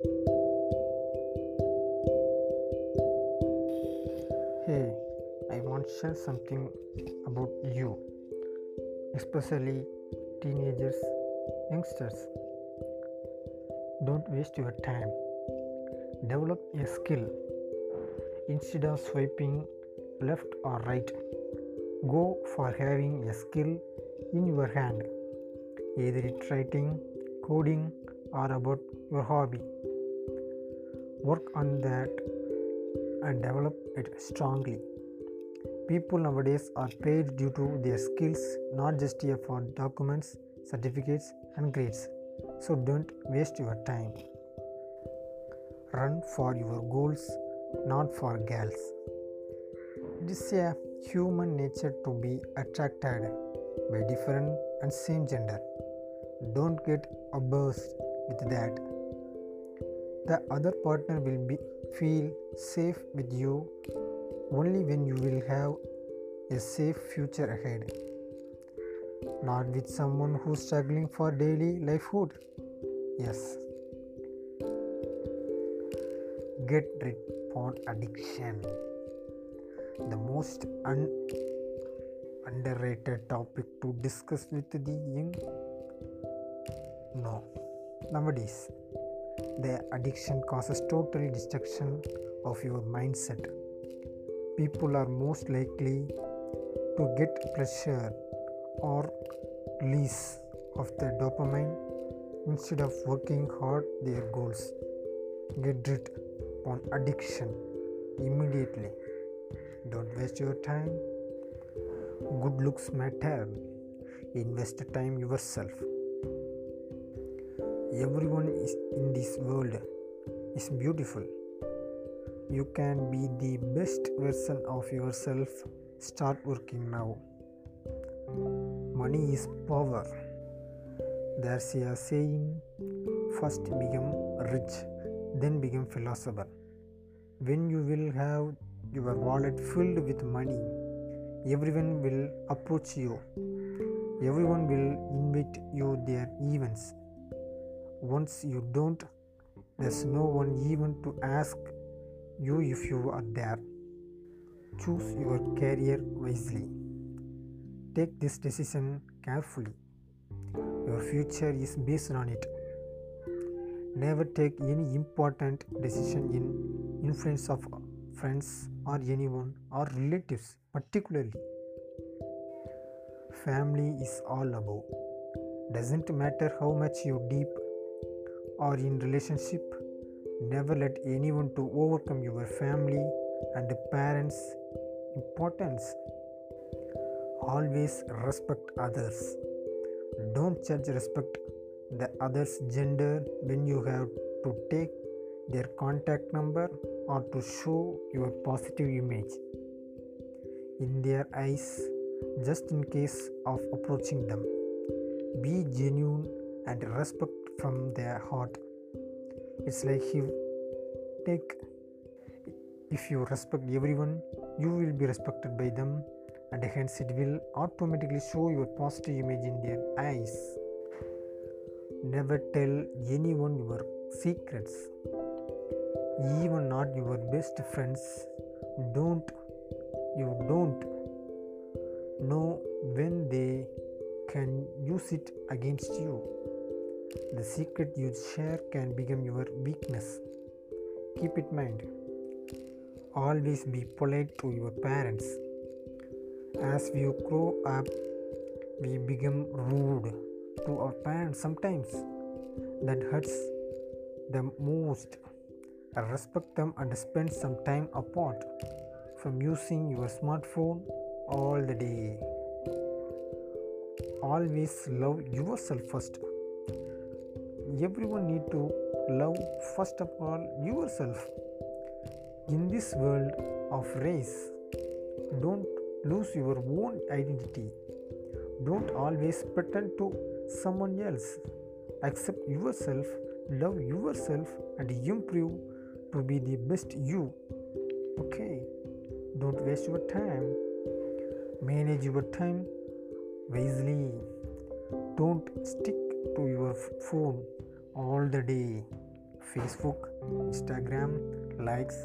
Hey, I want to share something about you, especially teenagers, youngsters. Don't waste your time. Develop a skill. Instead of swiping left or right, go for having a skill in your hand. Either it's writing, coding, or about your hobby. Work on that and develop it strongly. People nowadays are paid due to their skills, not just here for documents, certificates, and grades. So don't waste your time. Run for your goals, not for girls. It is a human nature to be attracted by different and same gender. Don't get obsessed with that. The other partner will be feel safe with you only when you will have a safe future ahead. Not with someone who's struggling for daily livelihood. Yes. Get rid porn addiction. The most un- underrated topic to discuss with the young. No. Nowadays, the addiction causes total destruction of your mindset. People are most likely to get pleasure or release of the dopamine instead of working hard their goals. Get rid on addiction immediately. Don't waste your time. Good looks matter. Invest time yourself everyone is in this world. Is beautiful. You can be the best version of yourself. Start working now. Money is power. There's a saying first become rich then become philosopher. When you will have your wallet filled with money everyone will approach you. Everyone will invite you their events once you don't, there's no one even to ask you if you are there. Choose your career wisely. Take this decision carefully. Your future is based on it. Never take any important decision in influence of friends or anyone or relatives, particularly. Family is all above. Doesn't matter how much you deep or in relationship never let anyone to overcome your family and parents importance. Always respect others. Don't judge respect the other's gender when you have to take their contact number or to show your positive image. In their eyes just in case of approaching them be genuine and respect from their heart. It's like take if you respect everyone, you will be respected by them, and hence it will automatically show your positive image in their eyes. Never tell anyone your secrets, even not your best friends. Don't you don't know when they can use it against you. The secret you share can become your weakness. Keep it in mind. Always be polite to your parents. As we grow up, we become rude to our parents sometimes. That hurts them most. Respect them and spend some time apart from using your smartphone all the day. Always love yourself first everyone need to love first of all yourself. In this world of race don't lose your own identity. Don't always pretend to someone else. Accept yourself love yourself and improve to be the best you. Okay? Don't waste your time. Manage your time wisely. Don't stick to your phone all the day. Facebook, Instagram, likes,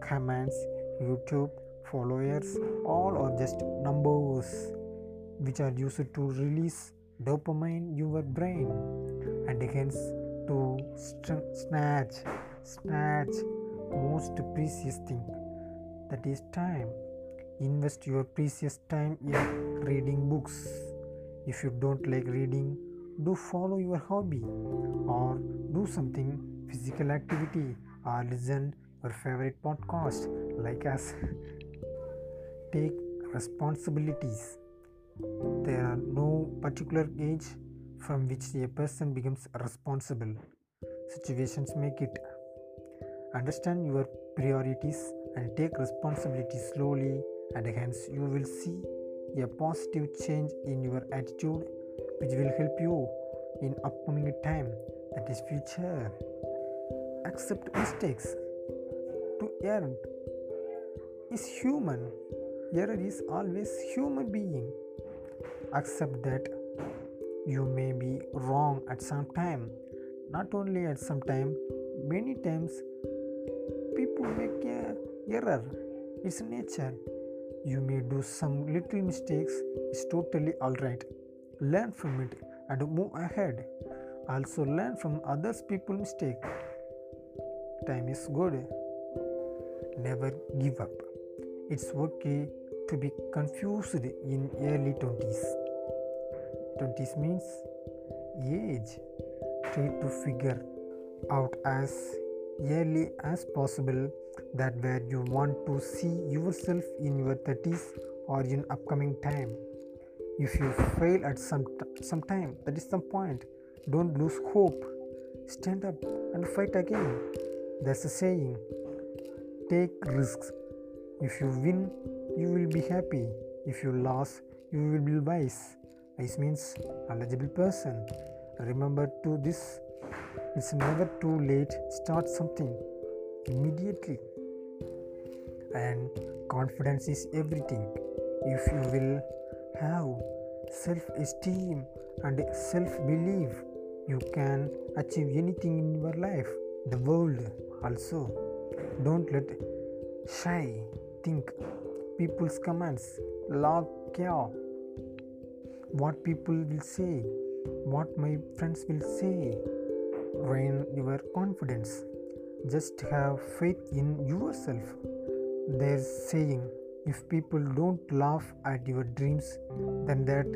comments, YouTube, followers, all are just numbers which are used to release dopamine in your brain. And hence to snatch snatch most precious thing that is time. Invest your precious time in reading books. If you don't like reading do follow your hobby or do something physical activity or listen your favorite podcast like us. Take responsibilities. There are no particular age from which a person becomes responsible. Situations make it. Understand your priorities and take responsibility slowly and hence you will see a positive change in your attitude which will help you in upcoming time that is future. Accept mistakes to err is human. Error is always human being. Accept that you may be wrong at some time. Not only at some time many times people make a error. It's nature. You may do some little mistakes it's totally all right learn from it and move ahead. Also learn from others people mistake. Time is good. Never give up. It's okay to be confused in early 20s 20s means age. Try to figure out as early as possible that where you want to see yourself in your 30s or in upcoming time if you fail at some t- some time that is some point don't lose hope. Stand up and fight again. There's a saying. Take risks. If you win you will be happy. If you lose you will be wise. Wise means knowledgeable person. Remember to this. It's never too late. Start something immediately. And confidence is everything. If you will have self esteem and self belief you can achieve anything in your life the world also. Don't let shy think people's comments log care what people will say what my friends will say. Rain your confidence. Just have faith in yourself. There's saying if people don't laugh at your dreams, then that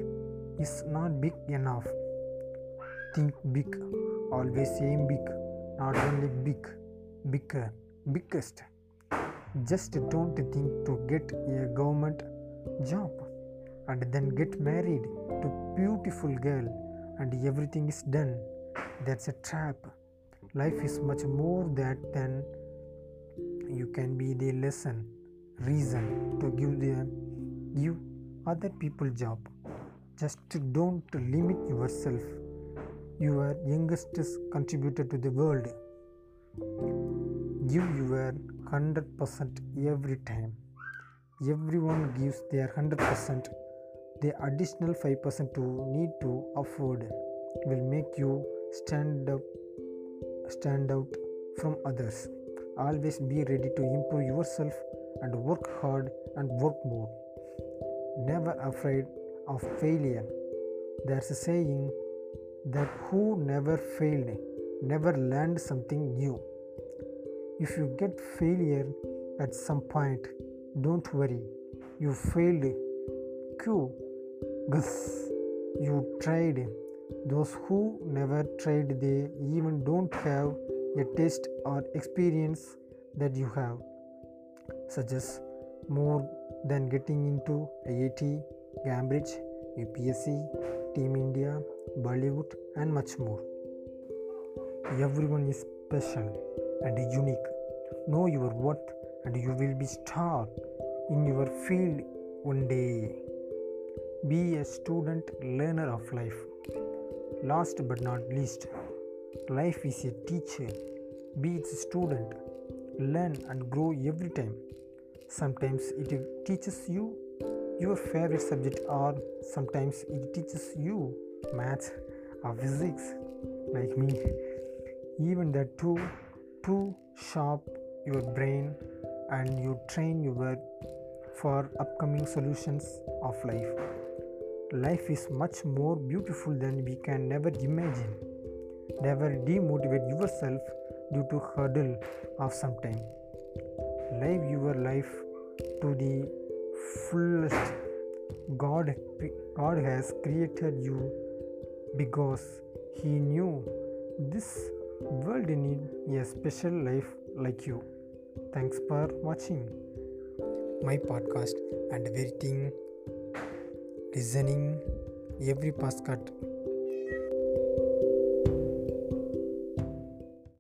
is not big enough. Think big, always aim big, not only big, bigger, biggest. Just don't think to get a government job and then get married to beautiful girl and everything is done. That's a trap. Life is much more that than you can be the lesson reason to give the give other people job. Just don't limit yourself. Your youngest contributor to the world. Give your 100% every time. Everyone gives their 100% the additional 5% to need to afford will make you stand up stand out from others. Always be ready to improve yourself and work hard and work more. Never afraid of failure. There's a saying that who never failed never learned something new. If you get failure at some point don't worry. You failed. Q gus you tried. Those who never tried they even don't have a taste or experience that you have, such as more than getting into IIT, Cambridge, UPSC, Team India, Bollywood, and much more. Everyone is special and unique. Know your worth, and you will be star in your field one day. Be a student learner of life. Last but not least, Life is a teacher, be its student. Learn and grow every time. Sometimes it teaches you your favorite subject, or sometimes it teaches you maths or physics, like me. Even that too, to sharp your brain and you train your for upcoming solutions of life. Life is much more beautiful than we can never imagine. Never demotivate yourself due to hurdle of some time. Live your life to the fullest. God, God has created you because He knew this world need a special life like you. Thanks for watching my podcast and waiting, listening every podcast